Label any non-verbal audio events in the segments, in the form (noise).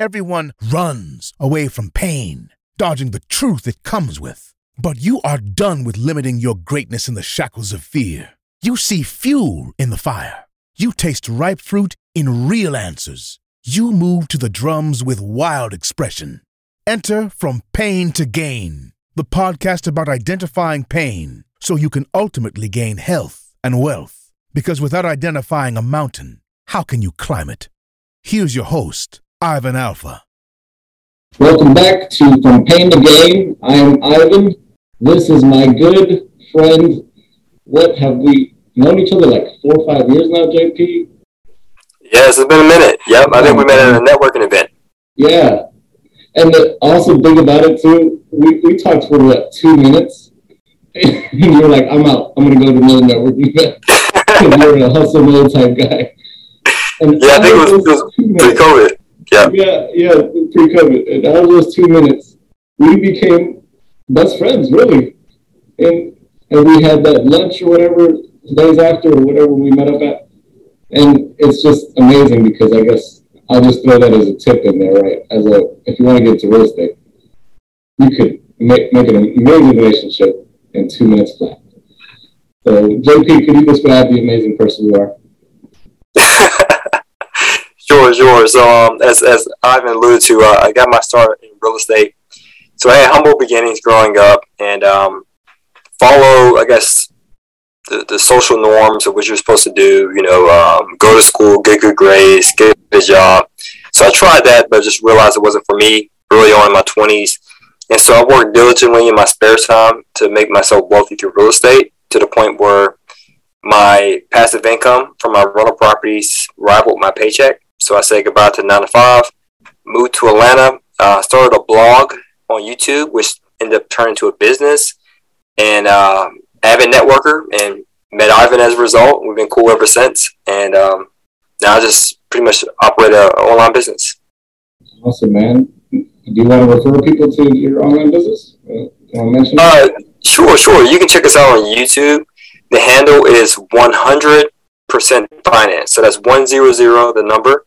Everyone runs away from pain, dodging the truth it comes with. But you are done with limiting your greatness in the shackles of fear. You see fuel in the fire. You taste ripe fruit in real answers. You move to the drums with wild expression. Enter From Pain to Gain, the podcast about identifying pain so you can ultimately gain health and wealth. Because without identifying a mountain, how can you climb it? Here's your host, Ivan Alpha. Welcome back to From Pain to Gain. I am Ivan. This is my good friend. What have we known each other like four or five years now, JP? Yes, it's been a minute. Yep, I think we met at a networking event. Yeah. And the awesome thing about it too, we, we talked for what, two minutes? (laughs) and you're like, I'm out. I'm gonna go to another networking event. (laughs) you're a hustle mode type guy. And (laughs) yeah, I think it was, it was pre-COVID. Yeah. Yeah, yeah, pre-COVID. And out of those two minutes, we became best friends, really. And and we had that lunch or whatever days after or whatever we met up at. And it's just amazing because I guess I'll just throw that as a tip in there, right? As a if you want to get to real estate, you could make make an amazing relationship in two minutes flat. So JP, could you describe the amazing person you are? Sure, sure. So um, as as Ivan alluded to, uh, I got my start in real estate so I had humble beginnings growing up and um, follow, I guess, the, the social norms of what you're supposed to do. You know, um, go to school, get good grades, get a job. So I tried that, but just realized it wasn't for me early on in my 20s. And so I worked diligently in my spare time to make myself wealthy through real estate to the point where my passive income from my rental properties rivaled my paycheck. So I said goodbye to nine to five, moved to Atlanta, uh, started a blog on YouTube, which ended up turning into a business, and uh, avid networker, and met Ivan as a result. We've been cool ever since, and um, now I just pretty much operate an online business. Awesome, man. Do you want to refer people to your online business? Uh, want to mention? Uh, sure, sure. You can check us out on YouTube. The handle is 100% finance. So that's 100, the number,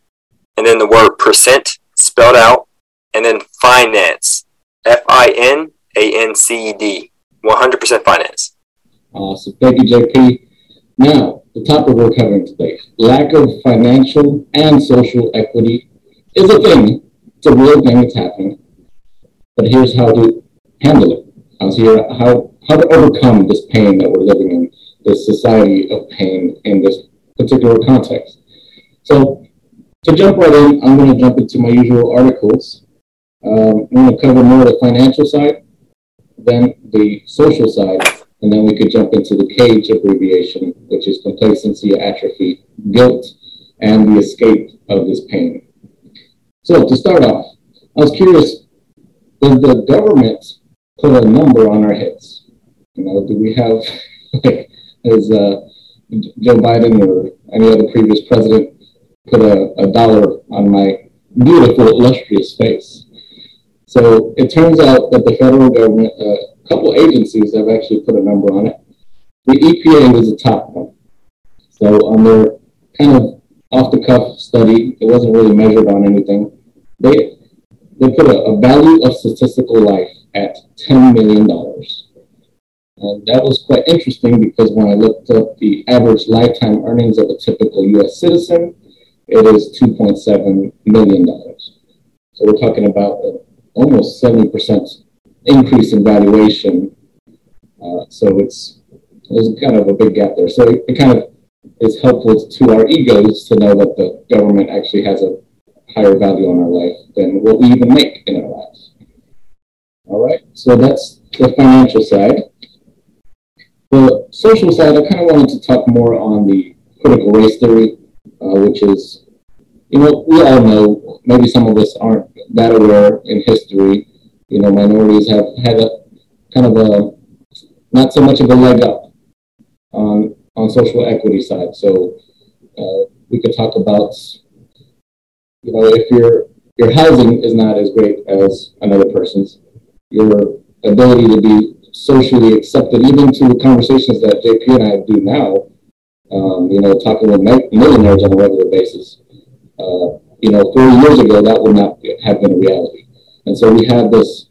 and then the word percent spelled out, and then finance. F I N A N C E D. 100% finance. Awesome. Thank you, JP. Now, the topic we're covering today lack of financial and social equity is a thing. It's a real thing that's happening. But here's how to handle it. How's here, how, how to overcome this pain that we're living in, this society of pain in this particular context. So, to jump right in, I'm going to jump into my usual articles um, I'm going to cover more of the financial side, then the social side, and then we could jump into the CAGE abbreviation, which is complacency, atrophy, guilt, and the escape of this pain. So to start off, I was curious, does the government put a number on our heads? You know, do we have, (laughs) like, as uh, Joe Biden or any other previous president put a, a dollar on my beautiful, illustrious face? So it turns out that the federal government, uh, a couple agencies have actually put a number on it. The EPA was the top one. So on their kind of off the cuff study, it wasn't really measured on anything. They they put a, a value of statistical life at $10 million. And that was quite interesting because when I looked up the average lifetime earnings of a typical US citizen, it is $2.7 million. So we're talking about almost 70% increase in valuation. Uh, so it's there's kind of a big gap there. So it, it, kind of is helpful to our egos to know that the government actually has a higher value on our life than what we even make in our lives. All right, so that's the financial side. The social side, I kind of wanted to talk more on the critical race theory, uh, which is you know, we all know, maybe some of us aren't that aware in history, you know, minorities have had a kind of a, not so much of a leg up on, on social equity side. So uh, we could talk about, you know, if your, your housing is not as great as another person's, your ability to be socially accepted, even to the conversations that JP and I do now, um, you know, talking with millionaires on a regular basis, uh, you know, 40 years ago, that would not have been a reality. And so we have this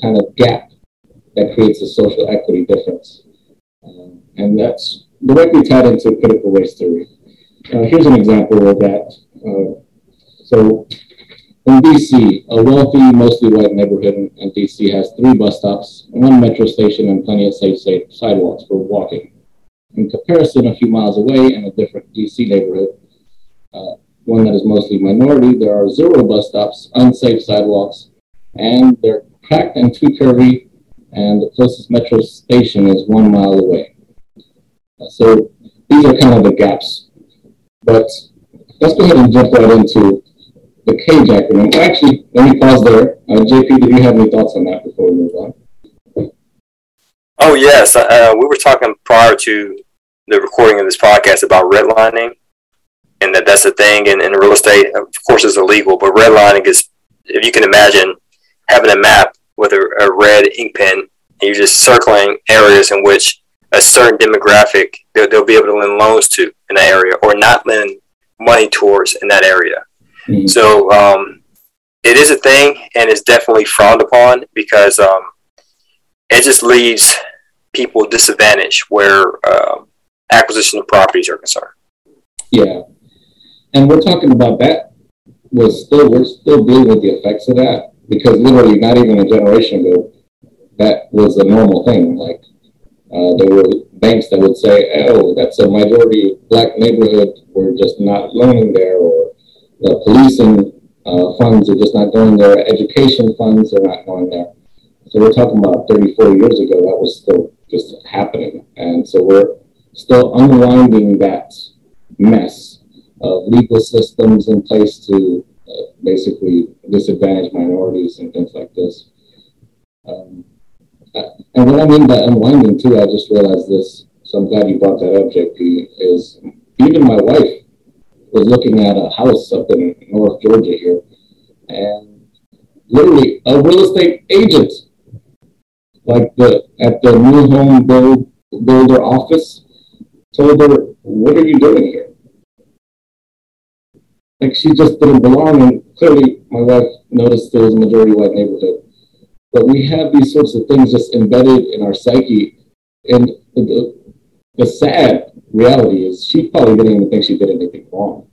kind of gap that creates a social equity difference. Um, and that's directly tied into critical race theory. Uh, here's an example of that. Uh, so in DC, a wealthy, mostly white neighborhood in, in, DC has three bus stops, one metro station, and plenty of safe, safe sidewalks for walking. In comparison, a few miles away in a different DC neighborhood, uh, one that is mostly minority, there are zero bus stops, unsafe sidewalks, and they're cracked and too curvy, and the closest metro station is one mile away. Uh, so these are kind of the gaps. But let's go ahead and jump right into the CAGE acronym. Actually, let me pause there. Uh, JP, did you have any thoughts on that before we move on? Oh, yes. Uh, we were talking prior to the recording of this podcast about redlining and that that's a thing in, in real estate. Of course, it's illegal, but redlining is, if you can imagine, having a map with a, a red ink pen and you're just circling areas in which a certain demographic they'll, they'll be able to lend loans to in that area or not lend money towards in that area. Mm-hmm. So um, it is a thing and it's definitely frowned upon because um, it just leaves people disadvantaged where uh, acquisition of properties are concerned. Yeah, and we're talking about that was still we're still dealing with the effects of that because literally not even a generation ago that was a normal thing. Like uh, there were banks that would say, "Oh, that's a majority black neighborhood. We're just not loaning there," or the policing uh, funds are just not going there. Education funds are not going there. So we're talking about 30, 40 years ago. That was still just happening, and so we're still unwinding that mess of legal systems in place to uh, basically disadvantage minorities and things like this. Um, and what I mean by unwinding too, I just realized this, so I'm glad you brought that up, JP, is even my wife was looking at a house up in North Georgia here, and literally a real estate agent, like the at the new home build, builder office, told her, "What are you doing here?" like she just didn't belong. And clearly, my wife noticed it was a majority white neighborhood. But we have these sorts of things just embedded in our psyche. And the, the sad reality is she probably didn't even think she did anything wrong.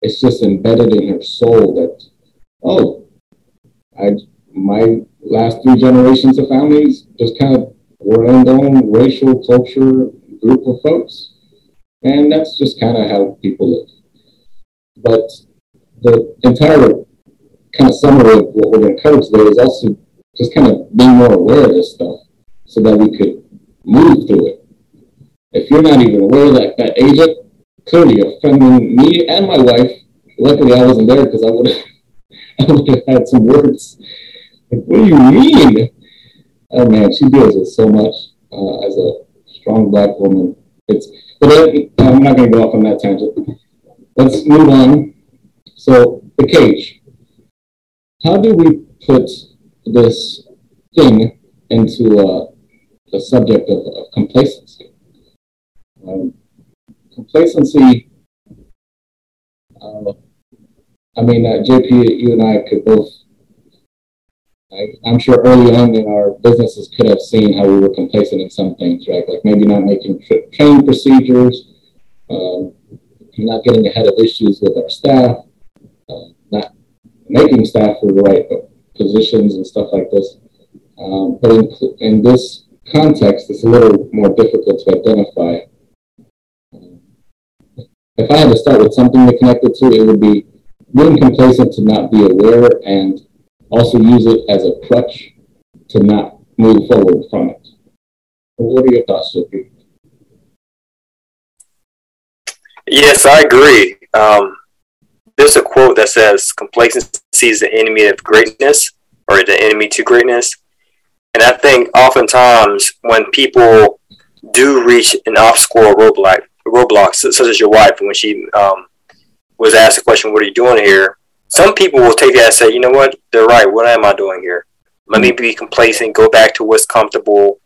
It's just embedded in her soul that, oh, I my last three generations of families just kind of were in their own racial culture group of folks. And that's just kind of how people live. But the entire kind of summary of what we're going to cover today is also just kind of being more aware of this stuff so that we could move through it. If you're not even aware that that agent clearly offending me and my wife, luckily I wasn't there because I would have (laughs) I would have had some words. Like, what do you mean? Oh man, she deals with so much uh, as a strong black woman. It's but I'm not going to go off on that tangent let's move on. So the cage. How do we put this thing into a subject of, of complacency? Um, complacency. Uh, I mean, uh, JP, you and I could both. I'm sure early on in our businesses could have seen how we were complacent in some things, right? Like maybe not making training procedures, um, not getting ahead of issues with our staff, uh, not making staff for the right positions and stuff like this. Um, but in, in this context, it's a little more difficult to identify. If I had to start with something to connect it to, it would be being complacent to not be aware and also use it as a crutch to not move forward from it. What are your thoughts, JP? Yes, I agree. Um, there's a quote that says, "Complacency is the enemy of greatness, or the enemy to greatness." And I think oftentimes when people do reach an obstacle or roadblock, roadblocks, such as your wife, when she um, was asked the question, "What are you doing here?" Some people will take that and say, "You know what? They're right. What am I doing here? Let me be complacent, go back to what's comfortable,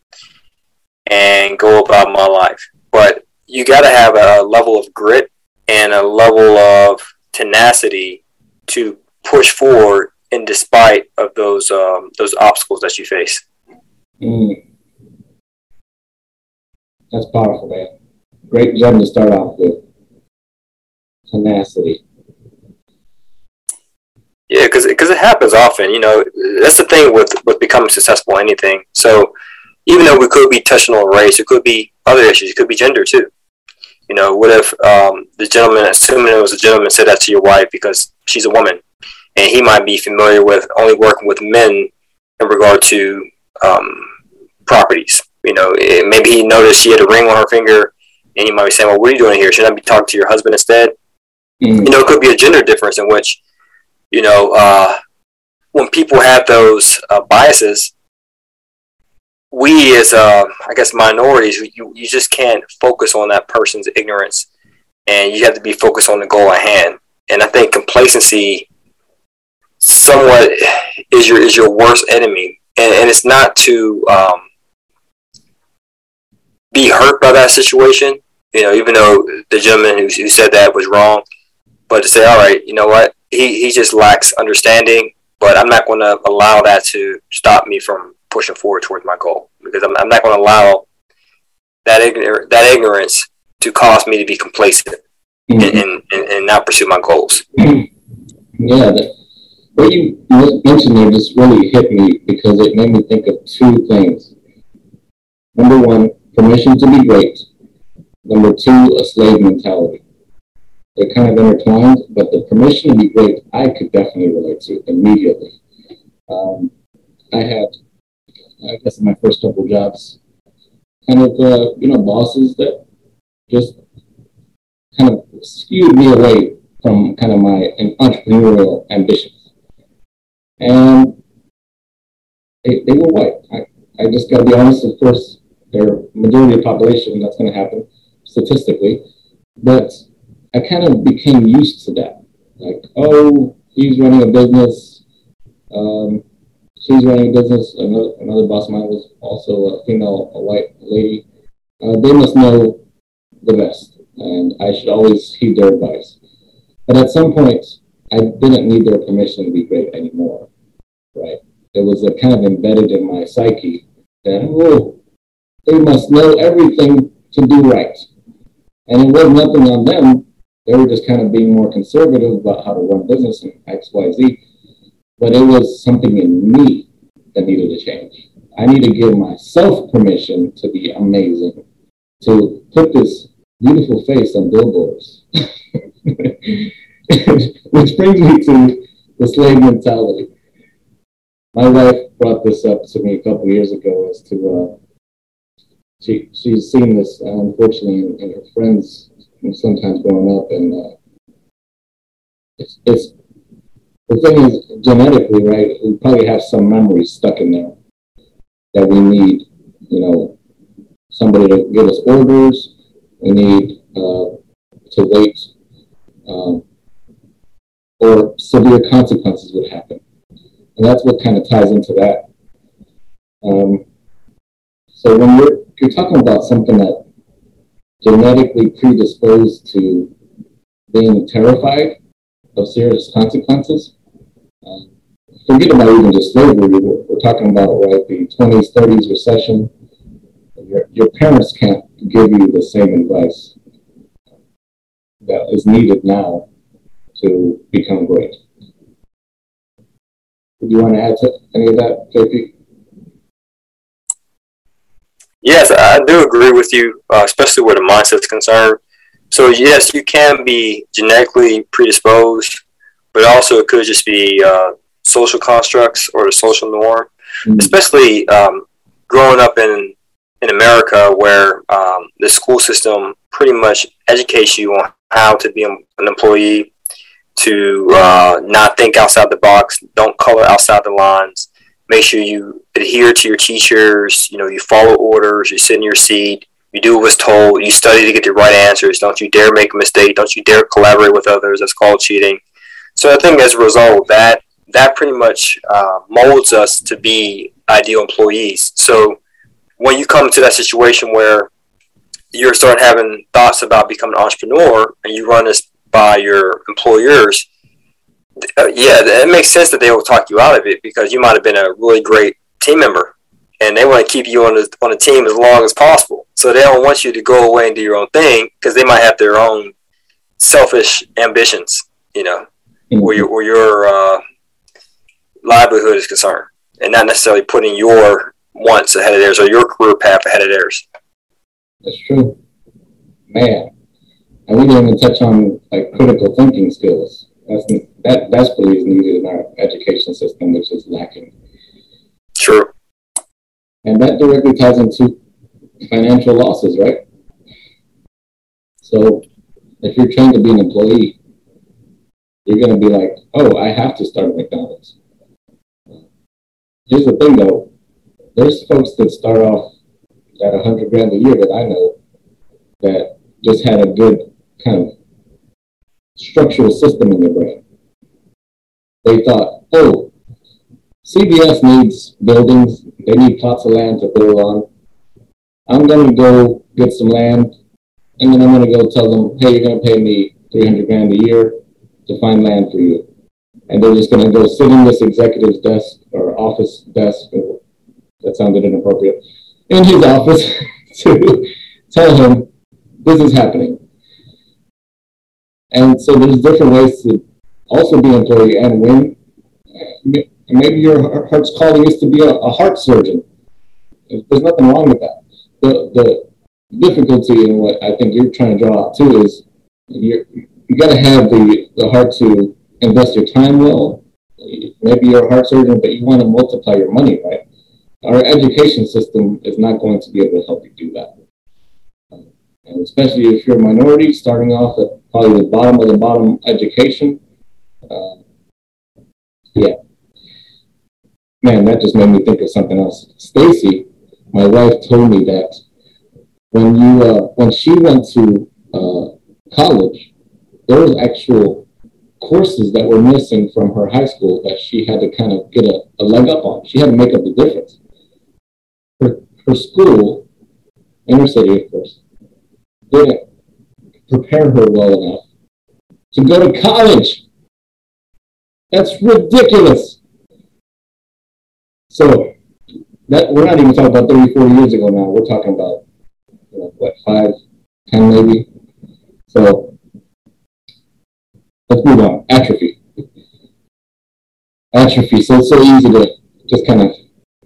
and go about my life." But you got to have a level of grit and a level of tenacity to push forward in despite of those um, those obstacles that you face. Mm. That's powerful, man. Great gem to start off with. Tenacity. Yeah, because because it happens often. You know, that's the thing with with becoming successful in anything. So even though we could be touching on race, it could be other issues. It could be gender too. You know, what if um, the gentleman, assuming it was a gentleman, said that to your wife because she's a woman, and he might be familiar with only working with men in regard to um, properties. You know, it, maybe he noticed she had a ring on her finger, and he might be saying, "Well, what are you doing here? Shouldn't I be talking to your husband instead?" Mm-hmm. You know, it could be a gender difference in which, you know, uh, when people have those uh, biases, we as uh, I guess minorities, you, you just can't focus on that person's ignorance, and you have to be focused on the goal at hand. And I think complacency somewhat is your is your worst enemy, and, and it's not to um, be hurt by that situation. You know, even though the gentleman who, who said that was wrong, but to say, all right, you know what, he, he just lacks understanding, but I'm not going to allow that to stop me from pushing forward towards my goal because I'm, I'm not going to allow that ignor- that ignorance to cause me to be complacent mm-hmm. and, and, and, not pursue my goals. Yeah, the, what you mentioned there just really hit me because it made me think of two things. Number one, permission to be great. Number two, a slave mentality. They're kind of intertwined, but the permission to be great, I could definitely relate to immediately. Um, I had I guess in my first couple jobs, kind of uh, you know bosses that just kind of skewed me away from kind of my entrepreneurial ambitions, and they, they were white. I, I just got to be honest. Of course, they're majority of the population. That's going to happen statistically, but I kind of became used to that. Like, oh, he's running a business. Um, she's running a business. Another, another boss of mine was also a female, a white lady. Uh, they must know the best, and I should always heed their advice. But at some point, I didn't need their permission to be great anymore, right? It was a kind of embedded in my psyche that, oh, they must know everything to do right. And it was nothing on them. They were just kind of being more conservative about how to run business and X, Y, Z but it was something in me that needed to change. I need to give myself permission to be amazing, to put this beautiful face on billboards. (laughs) Which brings me to the slave mentality. My wife brought this up to me a couple years ago as to uh, she she's seen this uh, unfortunately in, in, her friends sometimes growing up, and uh, it's, it's the thing is, genetically, right, we probably have some memories stuck in there that we need, you know, somebody to give us orders. We need uh, to wait, um, or severe consequences would happen. And that's what kind of ties into that. Um, so when you're, you're talking about something that genetically predisposed to being terrified of serious consequences, um, forget about even just slavery. We're, we're talking about right the 20s, 30s recession. Your, your parents can't give you the same advice that is needed now to become great. Do you want to add to any of that, JP? Yes, I do agree with you, uh, especially where the mindset is concerned. So yes, you can be genetically predisposed, but also it could just be uh, social constructs or the social norm, mm-hmm. especially um, growing up in in America, where um, the school system pretty much educates you on how to be an employee, to uh, not think outside the box, don't color outside the lines. Make sure you adhere to your teachers. You know, you follow orders. You sit in your seat. You do what's told. You study to get the right answers. Don't you dare make a mistake. Don't you dare collaborate with others. That's called cheating. So I think as a result, that that pretty much uh, molds us to be ideal employees. So when you come to that situation where you're starting having thoughts about becoming an entrepreneur and you run this by your employers, yeah, it makes sense that they will talk you out of it because you might have been a really great team member, and they want to keep you on the on the team as long as possible. So they don't want you to go away and do your own thing because they might have their own selfish ambitions, you know, mm-hmm. where your where your uh, livelihood is concerned, and not necessarily putting your wants ahead of theirs or your career path ahead of theirs. That's true, man. And we didn't even touch on like critical thinking skills. That's that desperately is needed in our education system, which is lacking. True. And that directly ties into financial losses, right? So if you're trained to be an employee, you're going to be like, oh, I have to start at McDonald's. Here's the thing though, there's folks that start off at a hundred grand a year that I know that just had a good kind of structural system in their brain. They thought, oh, CVS needs buildings, they need plots of land to build on. I'm going to go get some land, and then I'm going to go tell them, hey, you're going to pay me 300 grand a year to find land for you. And they're just going to go sit in this executive's desk or office desk, or, that sounded inappropriate, in his office (laughs) to tell him this is happening. And so there's different ways to also be an employee and win. Maybe your heart's calling is to be a, a heart surgeon. There's nothing wrong with that. The, the difficulty in what I think you're trying to draw out too is you're, you got to have the, the heart to invest your time well. Maybe you're a heart surgeon, but you want to multiply your money, right? Our education system is not going to be able to help you do that. And especially if you're a minority starting off at probably the bottom of the bottom education. Uh, yeah. Man, that just made me think of something else. Stacy, my wife, told me that when you uh, when she went to uh, college, there was actual courses that were missing from her high school that she had to kind of get a, a leg up on. She had to make up the difference. Her, her school, inner city, of course, didn't prepare her well enough to go to college. That's ridiculous. So that we're not even talking about 34 years ago now. We're talking about you know, what five, ten maybe. So let's move on. Atrophy. Atrophy. So it's so easy to just kind of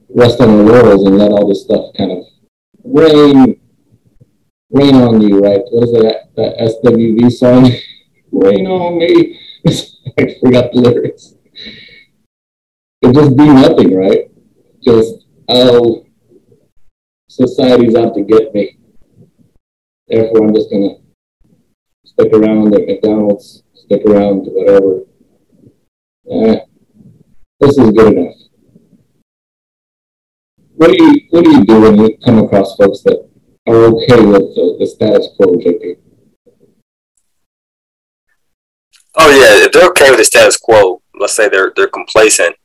rest on your laurels and let all this stuff kind of rain rain on you, right? What is that that SWV song? (laughs) rain on me. (laughs) (laughs) I forgot the lyrics. It just be nothing, right? Just oh, society's out to get me. Therefore, I'm just gonna stick around at McDonald's, stick around to whatever. Eh, this is good enough. What do you What do you do when you come across folks that are okay with the, the status quo, JP? Oh yeah, if they're okay with the status quo, let's say they're they're complacent,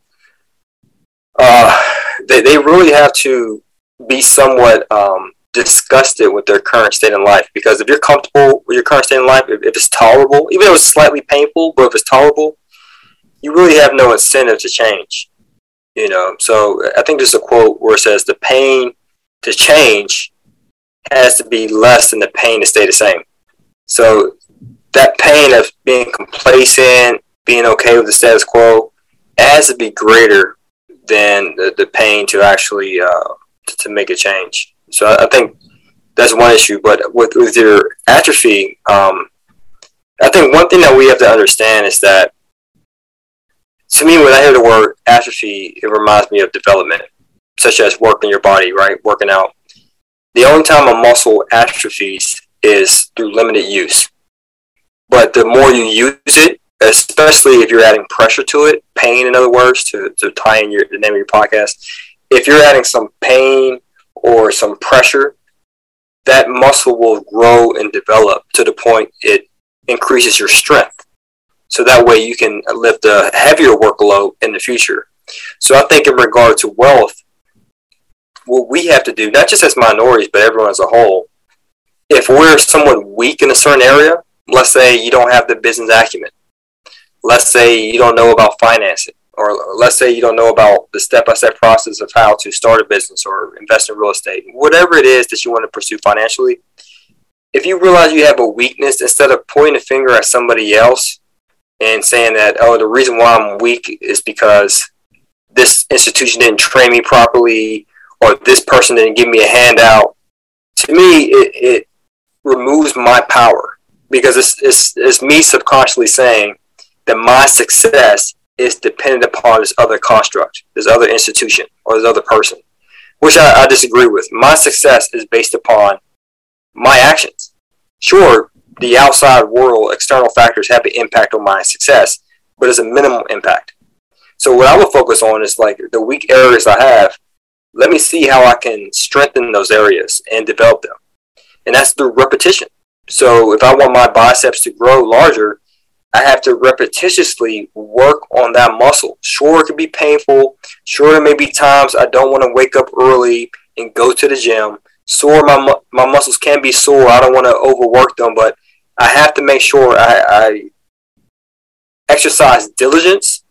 uh, they they really have to be somewhat um, disgusted with their current state in life. Because if you're comfortable with your current state in life, if, if it's tolerable, even though it's slightly painful, but if it's tolerable, you really have no incentive to change. You know, so I think there's a quote where it says the pain to change has to be less than the pain to stay the same. So that pain of being complacent, being okay with the status quo, has to be greater than the, the pain to actually uh, to make a change. So I, I, think that's one issue. But with with your atrophy, um, I think one thing that we have to understand is that to me, when I hear the word atrophy, it reminds me of development, such as working your body, right? Working out. The only time a muscle atrophies is through limited use. But the more you use it, especially if you're adding pressure to it, pain, in other words, to, to tie in your, the name of your podcast, if you're adding some pain or some pressure, that muscle will grow and develop to the point it increases your strength. So that way you can lift a heavier workload in the future. So I think in regard to wealth, what we have to do, not just as minorities, but everyone as a whole, if we're somewhat weak in a certain area, let's say you don't have the business acumen. Let's say you don't know about financing, or let's say you don't know about the step by step process of how to start a business or invest in real estate. Whatever it is that you want to pursue financially, if you realize you have a weakness, instead of pointing a finger at somebody else and saying that, oh, the reason why I'm weak is because this institution didn't train me properly or this person didn't give me a handout, to me, it, it removes my power because it's, it's, it's me subconsciously saying that my success is dependent upon this other construct, this other institution, or this other person, which I, I disagree with. My success is based upon my actions. Sure, the outside world, external factors have an impact on my success, but it's a minimal impact. So what I will focus on is like the weak areas I have. Let me see how I can strengthen those areas and develop them. And that's through repetition. So if I want my biceps to grow larger, I have to repetitiously work on that muscle. Sure, it can be painful. Sure, there may be times I don't want to wake up early and go to the gym. Sore, my, my muscles can be sore. I don't want to overwork them, but I have to make sure I, I exercise diligence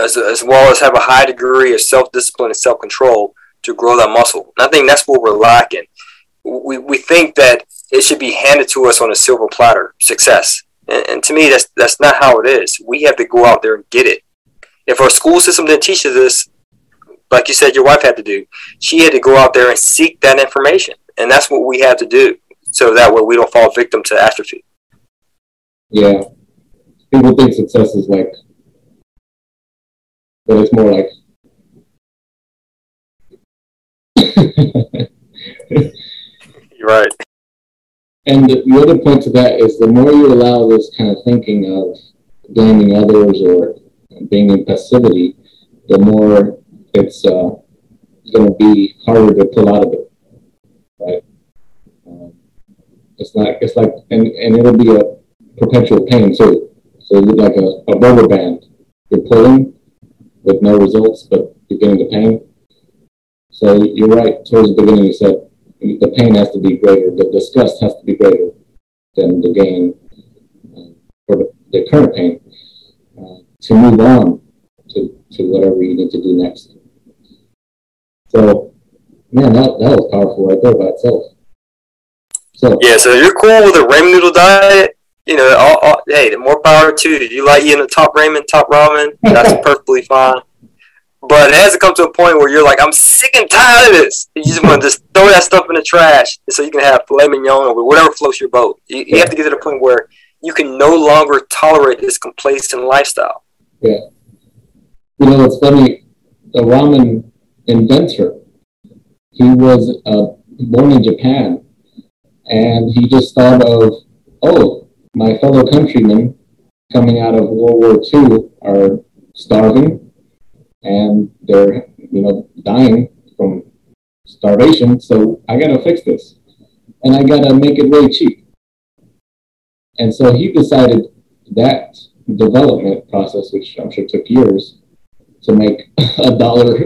as, as well as have a high degree of self discipline and self control to grow that muscle. And I think that's what we're lacking. We, we think that it should be handed to us on a silver platter success. And, and to me, that's, that's not how it is. We have to go out there and get it. If our school system didn't teach us this, like you said, your wife had to do, she had to go out there and seek that information. And that's what we have to do so that way we don't fall victim to atrophy. Yeah. People think success is like but it's more like (laughs) You're right. And the, the, other point to that is the more you allow this kind of thinking of blaming others or being in passivity, the more it's uh, going to be harder to pull out of it. Right? Um, it's not. It's like, and, and it'll be a perpetual pain too. So it's like a, a rubber band. You're pulling, with no results, but beginning to pain. So you're right. Towards the beginning, you said the pain has to be greater, the disgust has to be greater than the gain uh, or the, the, current pain uh, to move on to, to whatever you need to do next. So, man, that, that was powerful right there by itself. So yeah, so you're cool with a ramen noodle diet you know, all, all, hey, the more power to you. You like eating the top ramen, top ramen, that's (laughs) perfectly fine. But it has to come to a point where you're like, I'm sick and tired of this. You just want to just throw that stuff in the trash so you can have filet mignon or whatever floats your boat. You, you have to get to the point where you can no longer tolerate this complacent lifestyle. Yeah. You know, it's funny. The ramen inventor, he was uh, born in Japan, and he just thought of, oh, my fellow countrymen coming out of World War II are starving and they're, you know, dying from starvation. So I got to fix this and I got to make it really cheap. And so he decided that development process, which I'm sure took years, to make (laughs) a dollar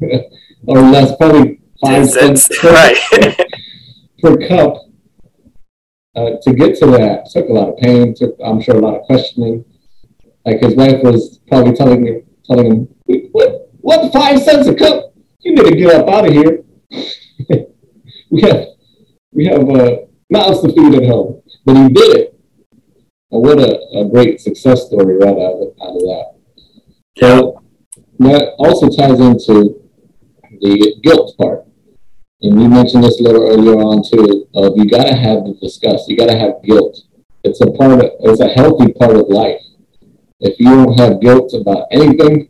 (laughs) or less, probably five cents per, right. (laughs) per cup uh, to get to that took a lot of pain. Took I'm sure a lot of questioning. Like his wife was probably telling him, telling him, "What? What? Five cents a cup? You need to get up out of here. (laughs) we have we have uh, mouths to feed at home." But he did it. And what a, a great success story right out of, out of that. So that also ties into the guilt part and you mentioned this a little earlier on too, of you gotta have the disgust, you gotta have guilt. It's a part of it's a healthy part of life. If you don't have guilt about anything,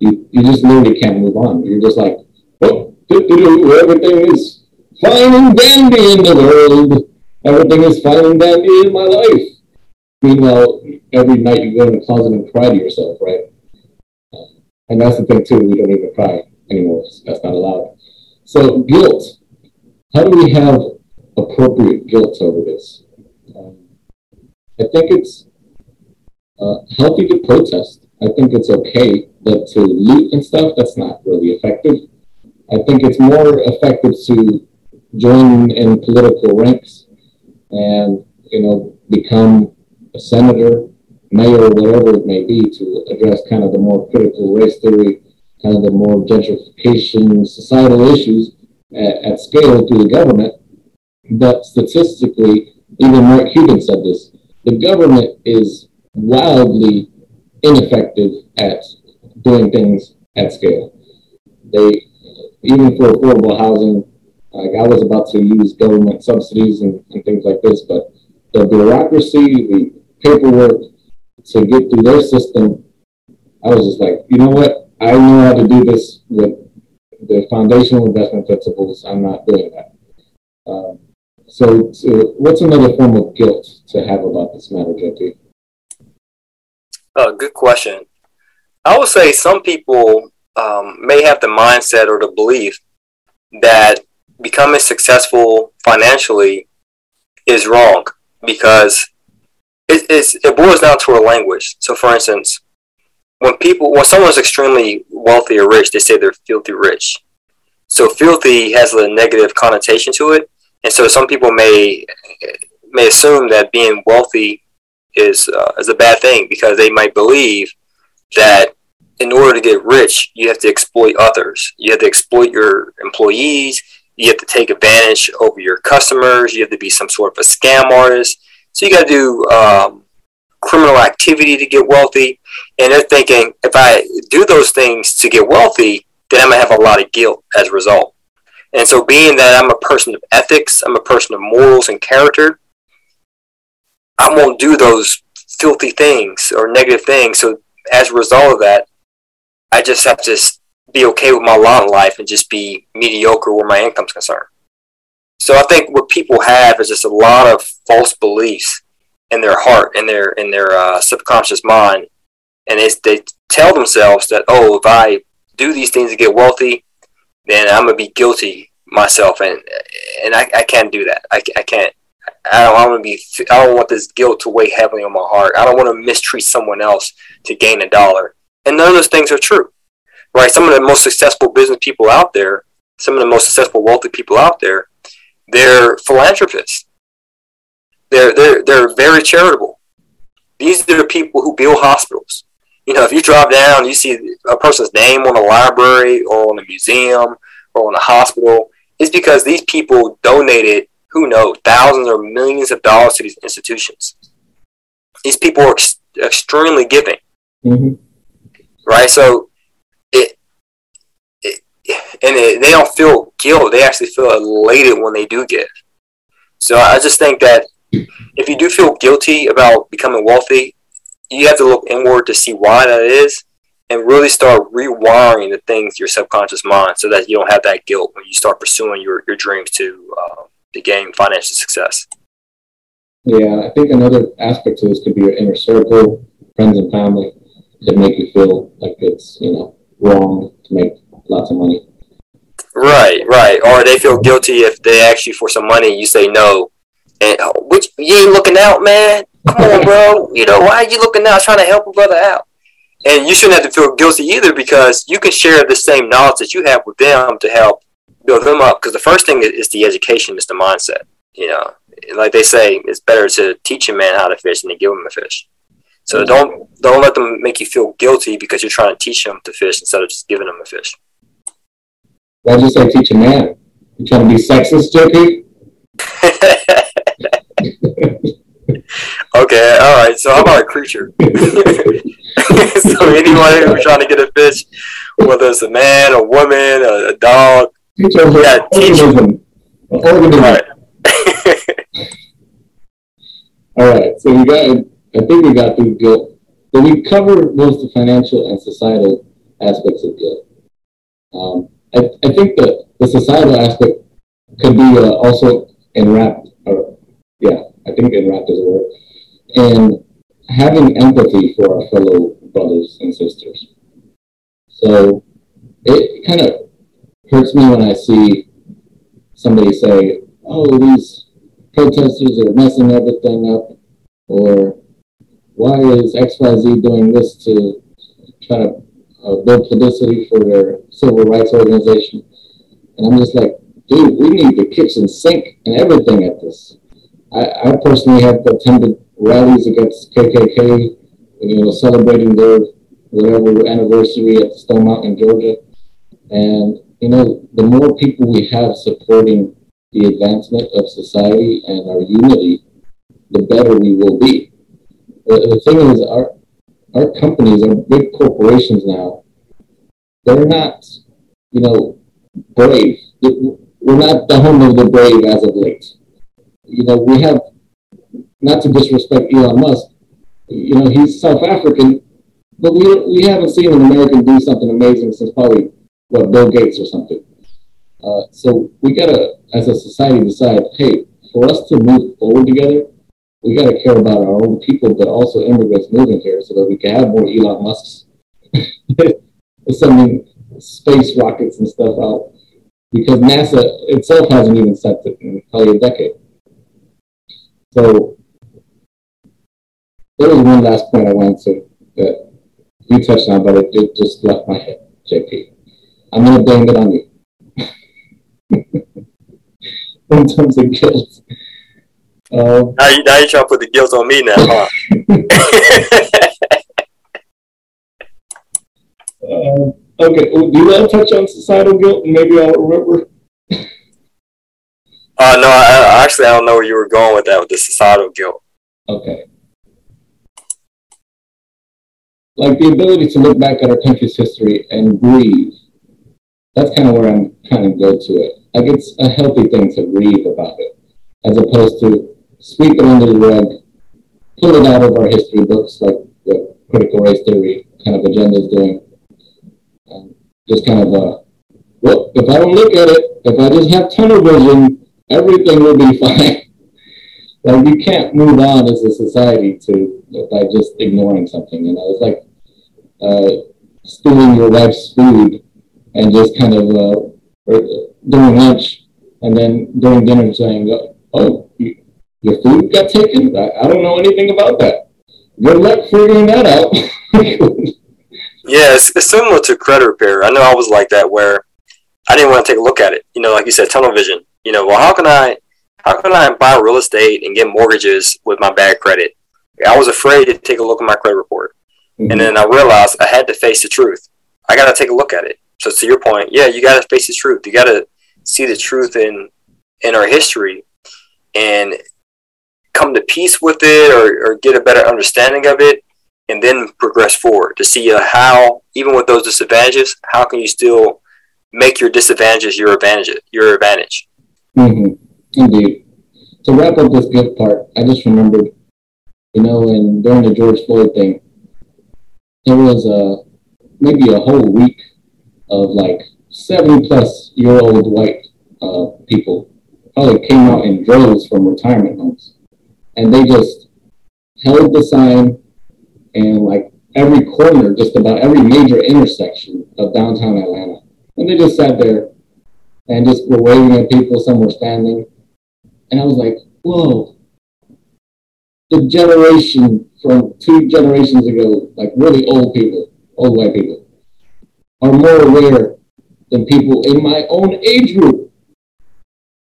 you, you just literally can't move on. You're just like, oh, everything is fine and dandy in the world. Everything is fine and dandy in my life. Meanwhile, every night you go in the closet and cry to yourself, right? And that's the thing too, we don't even cry anymore. That's not allowed. So guilt. How do we have appropriate guilt over this? Um, I think it's uh, healthy to protest. I think it's okay, but to loot and stuff, that's not really effective. I think it's more effective to join in political ranks and, you know, become a senator, mayor, whatever it may be, to address kind of the more critical race theory, kind of the more gentrification, societal issues at, at scale through the government. But statistically, even Mark Cuban said this, the government is wildly ineffective at doing things at scale. They, even for affordable housing, like I was about to use government subsidies and, and things like this, but the bureaucracy, the paperwork to get through their system, I was just like, you know what? I know how to do this with the foundational investment principles. I'm not doing that. Um, so, so, what's another form of guilt to have about this matter, JP? Uh, good question. I would say some people um, may have the mindset or the belief that becoming successful financially is wrong because it, it boils down to a language. So, for instance, when people, when someone's extremely wealthy or rich, they say they're filthy rich. So, filthy has a negative connotation to it, and so some people may may assume that being wealthy is uh, is a bad thing because they might believe that in order to get rich, you have to exploit others. You have to exploit your employees. You have to take advantage over your customers. You have to be some sort of a scam artist. So you got to do um, criminal activity to get wealthy. And they're thinking, if I do those things to get wealthy, then I'm going to have a lot of guilt as a result. And so, being that I'm a person of ethics, I'm a person of morals and character, I won't do those filthy things or negative things. So, as a result of that, I just have to be okay with my lot in life and just be mediocre where my income's concerned. So I think what people have is just a lot of false beliefs in their heart, in their in their uh, subconscious mind, and they they tell themselves that oh, if I do these things to get wealthy, then I'm gonna be guilty myself, and and I, I can't do that. I, I can't. I don't want to be. I don't want this guilt to weigh heavily on my heart. I don't want to mistreat someone else to gain a dollar. And none of those things are true, right? Some of the most successful business people out there, some of the most successful wealthy people out there, they're philanthropists. They're, they're, they're very charitable. These are the people who build hospitals. You know, if you drive down, you see a person's name on a library or on a museum or on a hospital, it's because these people donated, who knows, thousands or millions of dollars to these institutions. These people are ex- extremely giving. Mm-hmm right? So it, it and it, they don't feel guilt; they actually feel elated when they do give. So I just think that if you do feel guilty about becoming wealthy, you have to look inward to see why that is, and really start rewiring the things your subconscious mind, so that you don't have that guilt when you start pursuing your, your dreams to uh, to gain financial success. Yeah, I think another aspect to this could be your inner circle, friends and family to make you feel like it's you know wrong to make lots of money. Right, right. Or they feel guilty if they ask you for some money, you say no, and oh, which you ain't looking out, man. Come on, bro. (laughs) You know why are you looking out, trying to help a brother out? And you shouldn't have to feel guilty either because you can share the same knowledge that you have with them to help build them up. Because the first thing is the education, is the mindset. You know, like they say, it's better to teach a man how to fish than to give him a fish. So mm-hmm. don't don't let them make you feel guilty because you're trying to teach them to fish instead of just giving them a fish. Why'd you say teach a man? You trying to be sexist, JP? (laughs) okay, all right. So how about a creature? (laughs) so anyone who's trying to get a fish, whether it's a man, a woman, a, a dog, teach them yeah, organism. organism. All right. all right. So we got I think we got through guilt, but we covered most of the financial and societal aspects of guilt. Um, I, I think that the societal aspect could be uh, also enwrapped, or yeah, I think enwrapped is a word, and having empathy for our fellow brothers and sisters. So it kind of hurts me when I see somebody say, "Oh, these protesters are messing everything up," or why is XYZ doing this to try to uh, build publicity for their civil rights organization? And I'm just like, dude, we need the kitchen sink and everything at this. I, I personally have attended rallies against KKK, you know, celebrating their whatever anniversary at Stone Mountain, Georgia. And, you know, the more people we have supporting the advancement of society and our unity, the better we will be. The, thing is, our, our companies, our big corporations now, they're not, you know, brave. We're not the home of the brave as of late. You know, we have, not to disrespect Elon Musk, you know, he's South African, but we, we haven't seen an American do something amazing since probably, what, Bill Gates or something. Uh, so we gotta, as a society, decide, hey, for us to move forward together, we gotta care about our own people, but also immigrants moving here, so that we can have more Elon Musk's (laughs) sending space rockets and stuff out. Because NASA itself hasn't even set it in probably a decade. So there was one last point I wanted to that you touched on, but it, it just left my head, JP. I'm gonna blame it on you. in terms of guilt. Um, now, you, now you're trying to put the guilt on me now, huh? uh, okay, do you want to touch on societal guilt and maybe I'll remember? Uh, no, I, actually, I don't know where you were going with that, with the societal guilt. Okay. Like the ability to look back at our country's history and grieve. That's kind of where I'm kind of go to it. Like it's a healthy thing to grieve about it, as opposed to sweep it under the rug, pull it out of our history books, like the critical race theory kind of agenda is doing. Um, just kind of, uh, well, if I don't look at it, if I just have tunnel vision, everything will be (laughs) fine. like you can't move on as a society to by just ignoring something. You know, it's like uh, stealing your wife's food and just kind of uh, during lunch and then during dinner saying, "Oh, you, your food got taken? I, I don't know anything about that. Good luck figuring that out. (laughs) yeah, it's, it's similar to credit repair. I know I was like that where I didn't want to take a look at it. You know, like you said, tunnel vision. You know, well, how can I, how can I buy real estate and get mortgages with my bad credit? I was afraid to take a look at my credit report, mm-hmm. and then I realized I had to face the truth. I got to take a look at it. So to your point, yeah, you got to face the truth. You got to see the truth in in our history, and come to peace with it or, or get a better understanding of it and then progress forward to see uh, how even with those disadvantages how can you still make your disadvantages your advantage your advantage mm-hmm. indeed to wrap up this good part i just remembered you know and during the george floyd thing there was a maybe a whole week of like 70 plus year old white uh, people. Probably came out in droves from retirement homes. And they just held the sign and like every corner, just about every major intersection of downtown Atlanta. And they just sat there and just were waving at people, some were standing. And I was like, whoa, the generation from two generations ago, like really old people, old white people, are more aware than people in my own age group.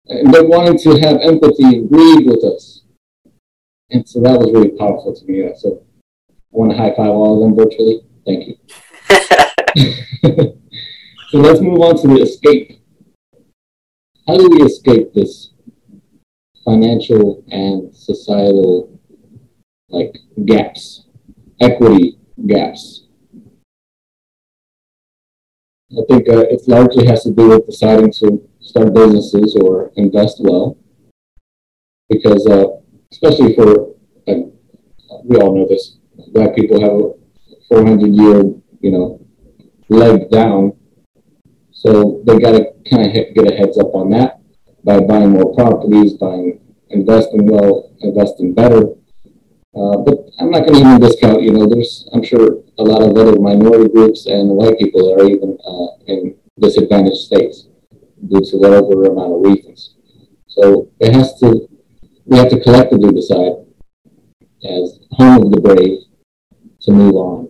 And they're wanting to have empathy and grieve with us. And so that was really powerful to me. So I want to high five all of them virtually. Thank you. (laughs) so let's move on to the escape. How do we escape this financial and societal like gaps, equity gaps? I think uh, it largely has to do with deciding to start businesses or invest well, because uh, especially for, like, we all know this, black people have a 400 year, you know, leg down. So they got to kind of get a heads up on that by buying more properties, buying, investing well, investing better. Uh, but I'm not going to even discount, you know, there's, I'm sure, a lot of other minority groups and white people are even uh, in disadvantaged states due to whatever amount of reasons. So it has to we have to collectively decide as home of the brave to move on,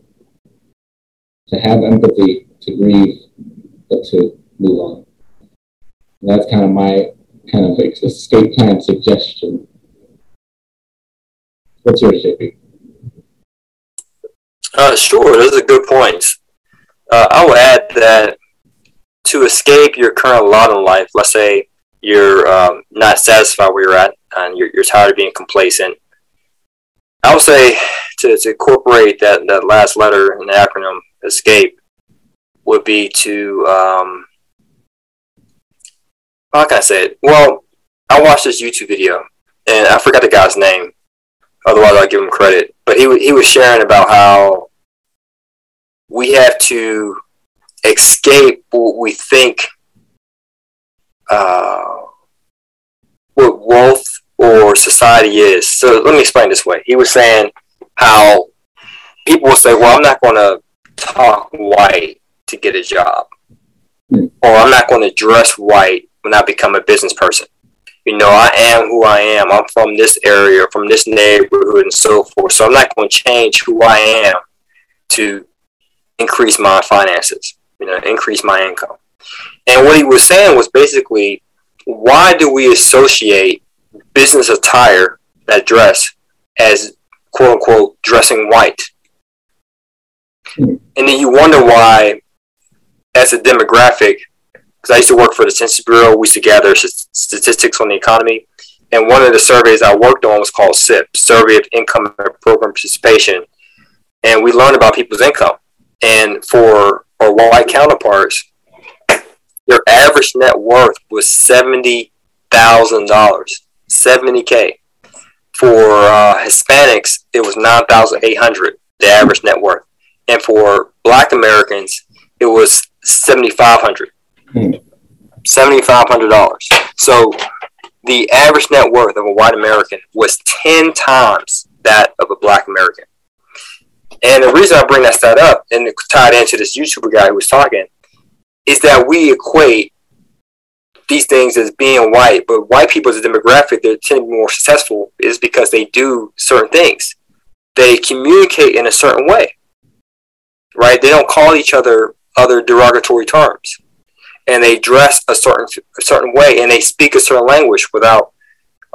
to have empathy, to grieve, but to move on. And that's kind of my kind of escape plan suggestion What's yours, JP? Uh, sure, those are good points. Uh, I will add that to escape your current lot in life, let's say you're um, not satisfied where you're at and you're, you're tired of being complacent, I would say to, to incorporate that, that last letter in the acronym escape would be to um, how can I say it? Well, I watched this YouTube video and I forgot the guy's name. Otherwise, I'll give him credit. But he he was sharing about how we have to escape what we think uh, what wealth or society is. So let me explain this way. He was saying how people will say, "Well, I'm not going to talk white to get a job, or I'm not going to dress white when I become a business person." You know, I am who I am. I'm from this area, from this neighborhood, and so forth. So I'm not going to change who I am to increase my finances, you know, increase my income. And what he was saying was basically, why do we associate business attire, that dress, as quote unquote dressing white? And then you wonder why, as a demographic, because I used to work for the Census Bureau, we used to gather statistics on the economy. And one of the surveys I worked on was called SIP, Survey of Income and Program Participation. And we learned about people's income. And for our white counterparts, their average net worth was seventy thousand dollars, seventy k. For uh, Hispanics, it was nine thousand eight hundred, the average net worth, and for Black Americans, it was seventy five hundred. Mm. $7,500. So the average net worth of a white American was 10 times that of a black American. And the reason I bring that stat up and tie it into this YouTuber guy who was talking is that we equate these things as being white, but white people as a demographic that tend to be more successful is because they do certain things. They communicate in a certain way, right? They don't call each other other derogatory terms and they dress a certain a certain way, and they speak a certain language without,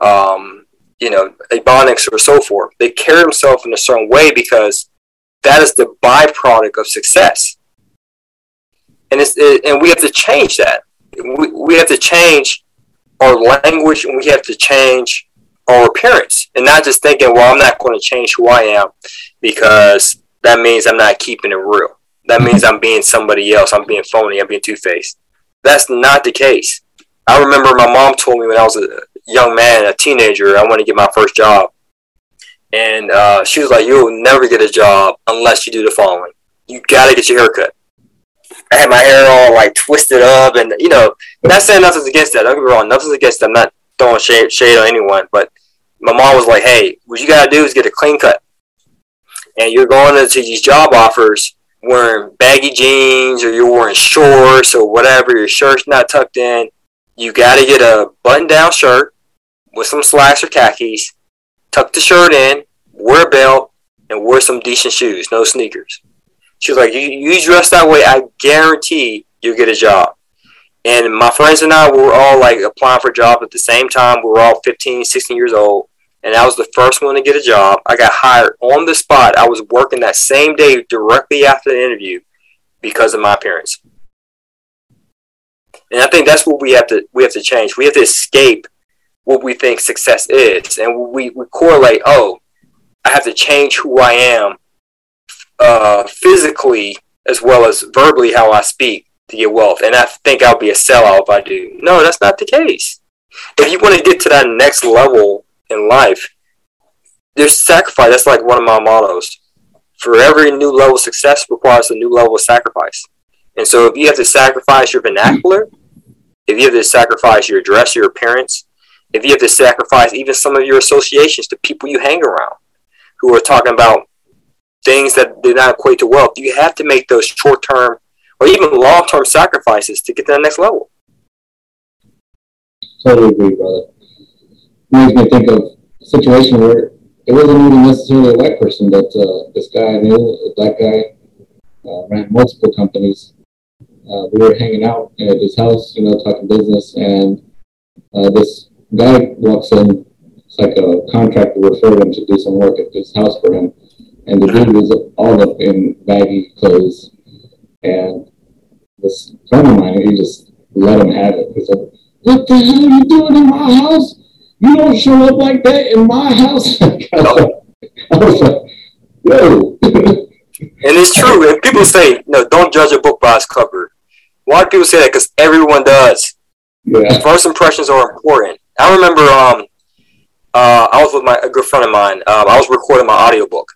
um, you know, ebonics or so forth. They carry themselves in a certain way because that is the byproduct of success. And it's it, and we have to change that. We, we have to change our language and we have to change our appearance and not just thinking, well, I'm not going to change who I am because that means I'm not keeping it real. That means I'm being somebody else. I'm being phony. I'm being two faced. That's not the case. I remember my mom told me when I was a young man, a teenager, I want to get my first job. And uh, she was like, "You'll never get a job unless you do the following. You gotta get your hair cut." I had my hair all like twisted up, and you know, not saying nothing's against that. Don't get me wrong, nothing's against that. I'm not throwing shade, shade on anyone, but my mom was like, "Hey, what you gotta do is get a clean cut, and you're going into these job offers wearing baggy jeans, or you're wearing shorts, or whatever. Your shirt's not tucked in. You gotta get a button-down shirt with some slacks or khakis, tuck the shirt in, wear a belt, and wear some decent shoes, no sneakers. She was like, you, you dress that way, I guarantee you'll get a job. And my friends and I were all like applying for jobs at the same time. We were all 15, 16 years old. And I was the first one to get a job. I got hired on the spot. I was working that same day directly after the interview because of my appearance. And I think that's what we have to we have to change. We have to escape what we think success is. And we, we correlate, oh, I have to change who I am uh, physically as well as verbally how I speak to get wealth. And I think I'll be a sellout if I do. No, that's not the case. If you want to get to that next level in life, there's sacrifice. That's like one of my mottos. For every new level of success requires a new level of sacrifice. And so if you have to sacrifice your vernacular, if you have to sacrifice your dress, your appearance, if you have to sacrifice even some of your associations to people you hang around who are talking about things that do not equate to wealth, you have to make those short term or even long term sacrifices to get to the next level. Totally agree, brother. Makes me think of a situation where it wasn't even necessarily a white person, but uh, this guy I knew, a black guy, uh, ran multiple companies. Uh, we were hanging out at his house, you know, talking business, and uh, this guy walks in it's like a contractor referred him to do some work at this house for him. And the dude was all up in baggy clothes. And this friend of mine, he just let him have it. He's like, what the hell are you doing in my house? You don't show up like that in my house. (laughs) I was like, whoa. and it's true. And people say, no, don't judge a book by its cover. Why do people say that? Because everyone does. Yeah. First impressions are important. I remember um, uh, I was with my a good friend of mine. Um, I was recording my audiobook.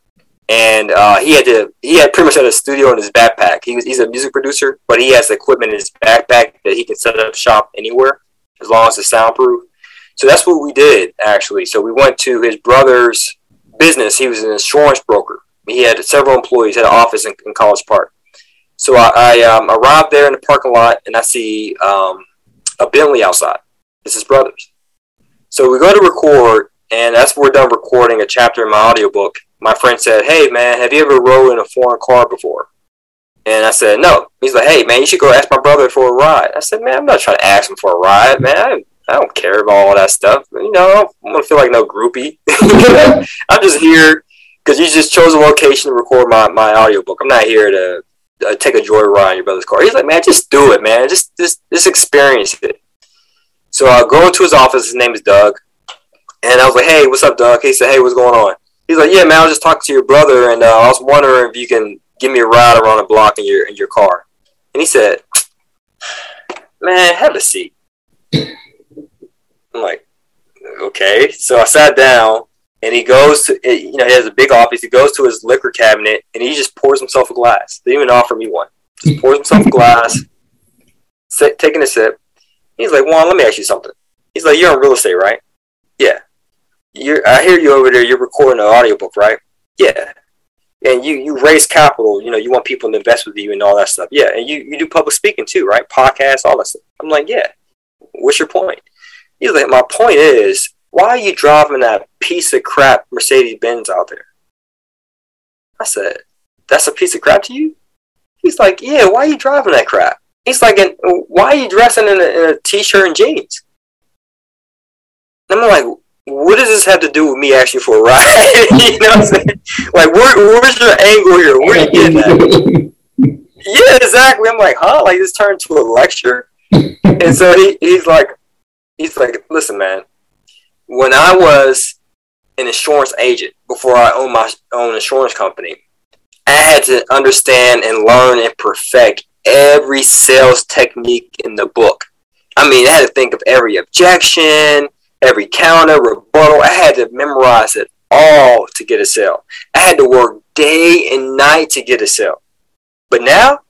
And uh, he had to he had pretty much had a studio in his backpack. He was, he's a music producer, but he has equipment in his backpack that he can set up shop anywhere as long as it's soundproof. So that's what we did actually. So we went to his brother's business. He was an insurance broker. He had several employees, had an office in, in College Park. So I, I um, arrived there in the parking lot and I see um, a Bentley outside. It's his brother's. So we go to record, and as we're done recording a chapter in my audiobook, my friend said, Hey man, have you ever rode in a foreign car before? And I said, No. He's like, Hey man, you should go ask my brother for a ride. I said, Man, I'm not trying to ask him for a ride, man. I don't care about all that stuff. You know, I'm gonna feel like no groupie. (laughs) I'm just here because you just chose a location to record my, my audiobook. I'm not here to uh, take a joyride in your brother's car. He's like, man, just do it, man. Just just just experience it. So I go into his office. His name is Doug, and I was like, hey, what's up, Doug? He said, hey, what's going on? He's like, yeah, man, I was just talking to your brother, and uh, I was wondering if you can give me a ride around the block in your in your car. And he said, man, have a seat. I'm like, okay. So I sat down, and he goes to, you know, he has a big office. He goes to his liquor cabinet, and he just pours himself a glass. They even offer me one. Just pours himself a glass, sit, taking a sip. He's like, Juan, let me ask you something. He's like, you're in real estate, right? Yeah. You're, I hear you over there. You're recording an audiobook, right? Yeah. And you, you raise capital. You know, you want people to invest with you and all that stuff. Yeah. And you, you do public speaking too, right? Podcasts, all that stuff. I'm like, yeah. What's your point? He's like, my point is, why are you driving that piece of crap Mercedes Benz out there? I said, that's a piece of crap to you? He's like, yeah, why are you driving that crap? He's like, why are you dressing in a in a t-shirt and jeans? And I'm like, what does this have to do with me asking for a ride? (laughs) you know what I'm saying? Like, where, where's your angle here? Where are you getting at? (laughs) yeah, exactly. I'm like, huh? Like, this turned to a lecture. and so he, he's like, he's like, listen, man, when I was an insurance agent before I owned my own insurance company, I had to understand and learn and perfect every sales technique in the book. I mean, I had to think of every objection, every counter, rebuttal. I had to memorize it all to get a sale. I had to work day and night to get a sale. But now,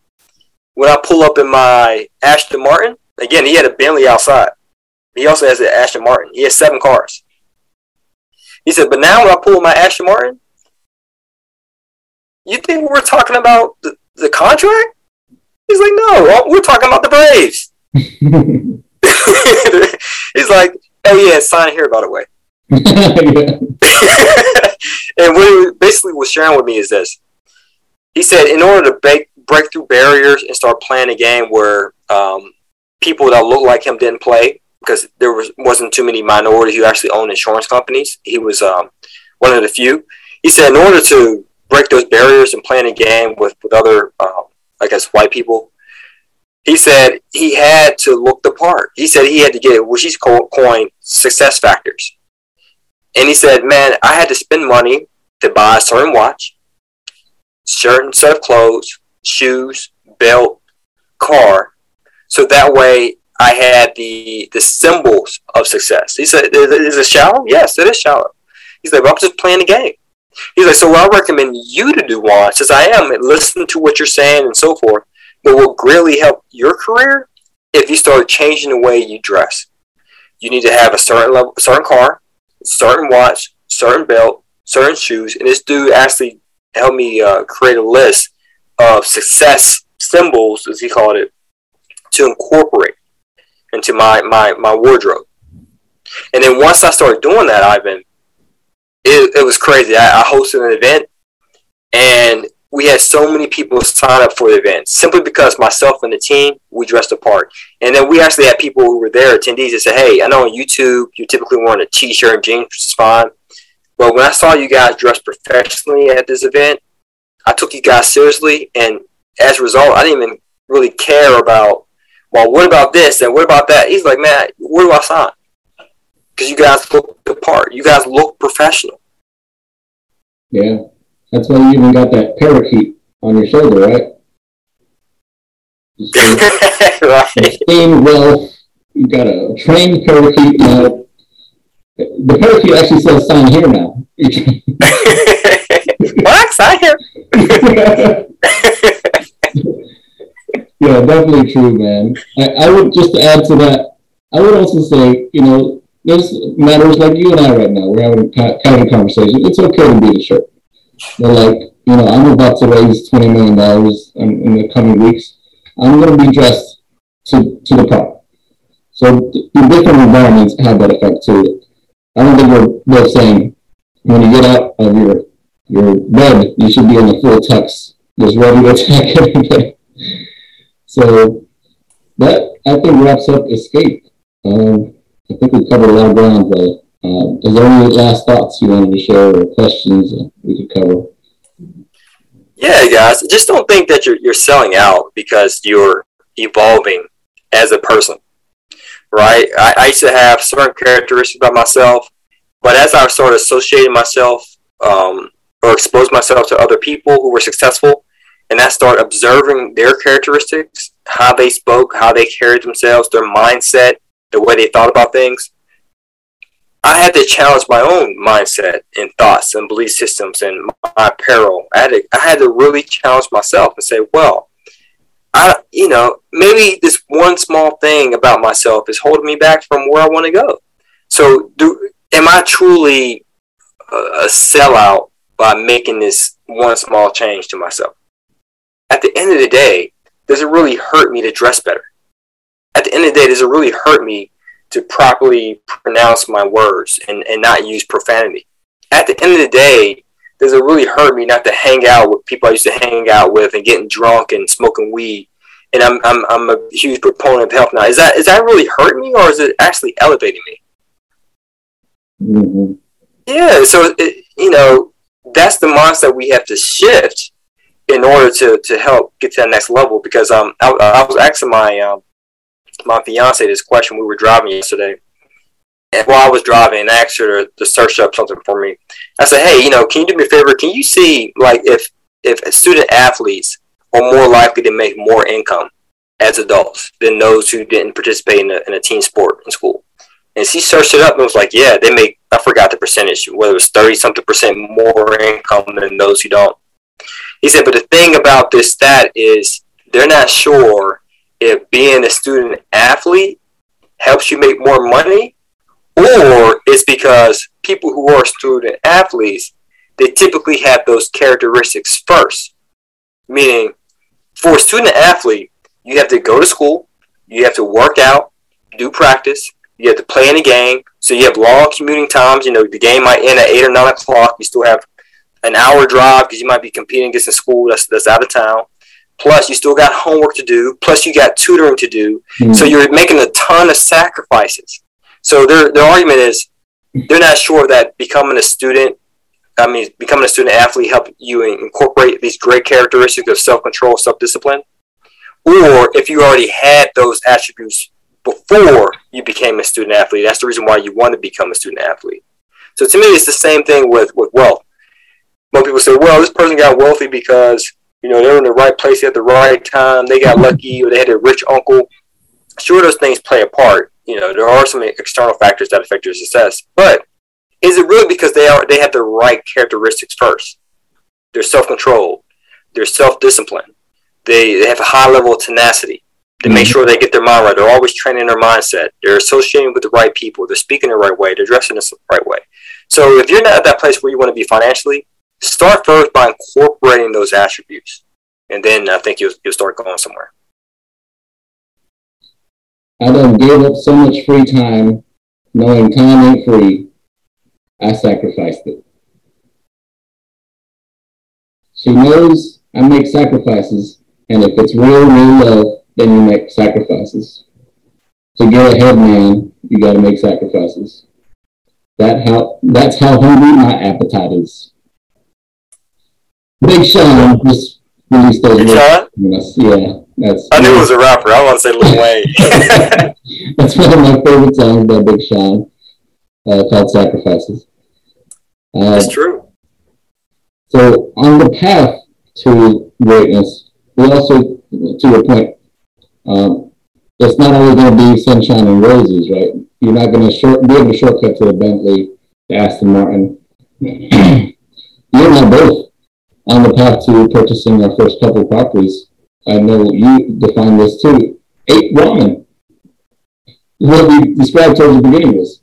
when I pull up in my Aston Martin, again, he had a Bentley outside. He also has an Aston Martin. He has seven cars. He said, but now when I pull my Aston Martin, you think we're talking about the, the contract? He's like, no, we're talking about the Braves. (laughs) He's like, oh yeah, sign here, by the way. (laughs) and what basically was sharing with me is this. He said, in order to break, break through barriers and start playing a game where um, people that look like him didn't play, because there was, wasn't too many minorities who actually owned insurance companies. He was um, one of the few. He said, in order to break those barriers and play a game with, with other um, I guess white people. He said he had to look the part. He said he had to get what he's coined success factors. And he said, man, I had to spend money to buy a certain watch, certain set of clothes, shoes, belt, car, so that way I had the the symbols of success. He said, "Is it shallow? Yes, it is shallow." He's like, "Well, I'm just playing the game." He's like, so what I recommend you to do, Juan, says I am, listen to what you're saying and so forth, but will greatly help your career if you start changing the way you dress. You need to have a certain level, certain car, certain watch, certain belt, certain shoes, and this dude actually helped me uh, create a list of success symbols, as he called it, to incorporate into my my my wardrobe. And then once I started doing that, Ivan, it, it was crazy. I, I hosted an event, and we had so many people sign up for the event simply because myself and the team we dressed apart, and then we actually had people who were there attendees that said, "Hey, I know on YouTube you typically want a T-shirt and jeans, which is fine, but when I saw you guys dressed professionally at this event, I took you guys seriously, and as a result, I didn't even really care about." Well, what about this and what about that? He's like, man, where do I sign? Because you guys look the part. You guys look professional. Yeah. That's why you even got that parakeet on your shoulder, right? (laughs) right. Same well, you got a trained parakeet now. The parakeet actually says sign here now. (laughs) (laughs) what? Sign here? Yeah, definitely true, man. I, I would just add to that, I would also say, you know, there's matters like you and I right now. We're having kind of a conversation. It's okay to be the shirt. They're like, you know, I'm about to raise twenty million dollars in, in, the coming weeks. I'm going to be dressed to to the part. So the different environments have that effect too. I don't think we're both saying when you get out of your your bed, you should be in the full tux, just ready to attack everybody. So that I think wraps up escape. Um, I think we covered a lot of ground, but um, is there any last thoughts you wanted to share or questions we could cover? Yeah, guys, just don't think that you're, you're selling out because you're evolving as a person, right? I, I used to have certain characteristics about myself, but as I started associating myself um, or exposed myself to other people who were successful, and I start observing their characteristics, how they spoke, how they carried themselves, their mindset, the way they thought about things, I had to challenge my own mindset and thoughts and belief systems and my apparel. I had to, I had to really challenge myself and say, well, I, you know, maybe this one small thing about myself is holding me back from where I want to go. So, do am I truly a, sellout by making this one small change to myself? At the end of the day, does it really hurt me to dress better? At the end of the day, does it really hurt me to properly pronounce my words and, and not use profanity. At the end of the day, does it really hurt me not to hang out with people I used to hang out with and getting drunk and smoking weed? And I'm, I'm, I'm a huge proponent of health now. Is that is that really hurting me or is it actually elevating me? Mm-hmm. Yeah, so it, you know that's the mindset we have to shift in order to, to help get to that next level. Because um, I, I was asking my um, my fiance this question. We were driving yesterday, and while I was driving, I asked her to, to search up something for me. I said, "Hey, you know, can you do me a favor? Can you see like if if student athletes are more likely to make more income as adults than those who didn't participate in a, in a team sport in school?" And she searched it up and was like, "Yeah, they make I forgot the percentage, whether it was thirty something percent more income than those who don't." He said, "But the thing about this stat is they're not sure." if being a student athlete helps you make more money, or it's because people who are student athletes, they typically have those characteristics first. Meaning, for a student athlete, you have to go to school, you have to work out, do practice, you have to play in a game. So you have long commuting times. You know, the game might end at eight or nine o'clock. You still have an hour drive because you might be competing against a school that's that's out of town. Plus, you still got homework to do. Plus, you got tutoring to do. Mm-hmm. So you're making a ton of sacrifices. So their their argument is they're not sure that becoming a student, I mean, becoming a student athlete help you incorporate these great characteristics of self control, self discipline, or if you already had those attributes before you became a student athlete. That's the reason why you want to become a student athlete. So to me, it's the same thing with with wealth. Most people say, well, this person got wealthy because you know, they're in the right place at the right time. They got lucky, or they had a rich uncle. Sure, those things play a part. You know, there are some external factors that affect your success, but is it really because they are they have the right characteristics first? They're self-controlled. They're self-disciplined. They, they have a high level of tenacity. They make mm-hmm. sure they get their mind right. They're always training their mindset. They're associating with the right people. They're speaking the right way. They're dressing the right way. So if you're not at that place where you want to be financially, start first by incorporating those attributes, and then I think you'll you'll start going somewhere. I done gave up so much free time, knowing time ain't free. I sacrificed it. She knows I make sacrifices, and if it's real, real love, then you make sacrifices. To get ahead, man, you got to make sacrifices. That how that's how hungry my appetite is. Big Sean just released those. Big Sean? Yes, yeah, that's. I knew it was a rapper. I want to say Lil Wayne. (laughs) that's one of my favorite songs by Big Sean, uh, called "Sacrifices." Uh, that's true. So on the path to greatness, we also, to your point, um, it's not always going to be sunshine and roses, right? You're not going to short, be able to shortcut to the Bentley, the Aston Martin. (clears throat) you and I both on the path to purchasing our first couple properties. I know you define this too. Ate ramen. What we described towards the beginning was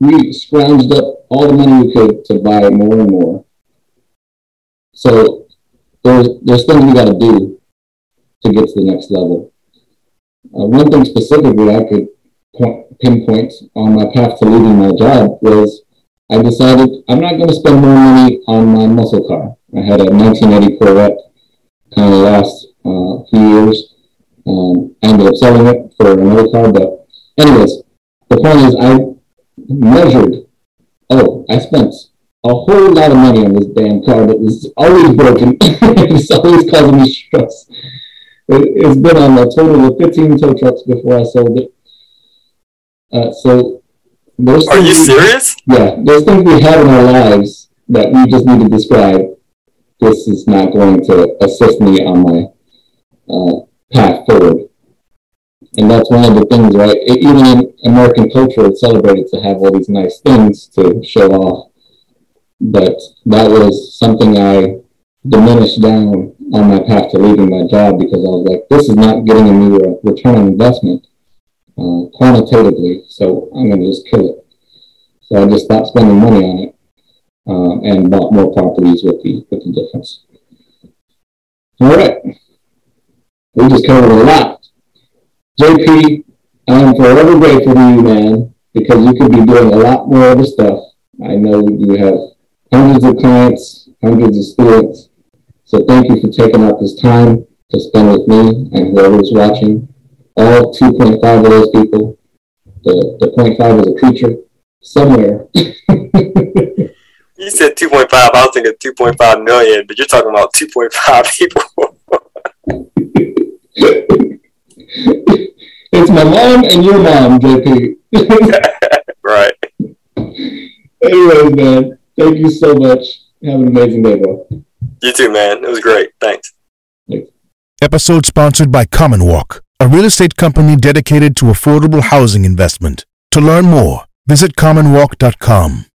we scrounged up all the money we could to buy more and more. So there's there's things we got to do to get to the next level. Uh, one thing specifically I could point, pinpoint on my path to leaving my job was I decided I'm not going to spend more money on my muscle car. I had a 1980 Corvette, kind of last uh, few years. Um, I ended up selling it for another car, but anyways, the point is I measured. Oh, I spent a whole lot of money on this damn car that was always broken. (laughs) it's always causing me stress. It, has been on a total of 15 tow trucks before I sold it. Uh, so those Are you we, serious? Yeah, there's things we have in our lives that we just need to describe. This is not going to assist me on my uh, path forward. And that's one of the things, right? It, even in American culture, it's celebrated to have all these nice things to show off. But that was something I diminished down on my path to leaving my job because I was like, this is not getting me a return on investment uh, quantitatively, so I'm going to just kill it. So I just stopped spending money on it uh, and bought more properties with the with the difference. All right, we just covered a lot. JP, I am forever grateful to you, man, because you could be doing a lot more other stuff. I know you have hundreds of clients, hundreds of students, so thank you for taking out this time to spend with me and whoever's watching. All 2.5 of those people, the, the 0.5 is a creature somewhere. (laughs) you said 2.5, I was thinking 2.5 million, but you're talking about 2.5 (laughs) people. it's my mom and your mom, JP. (laughs) right. Anyways, man, thank you so much. Have an amazing day, bro. You too, man. It was great. Thanks. Episode sponsored by Common Walk, a real estate company dedicated to affordable housing investment. To learn more, visit commonwalk.com.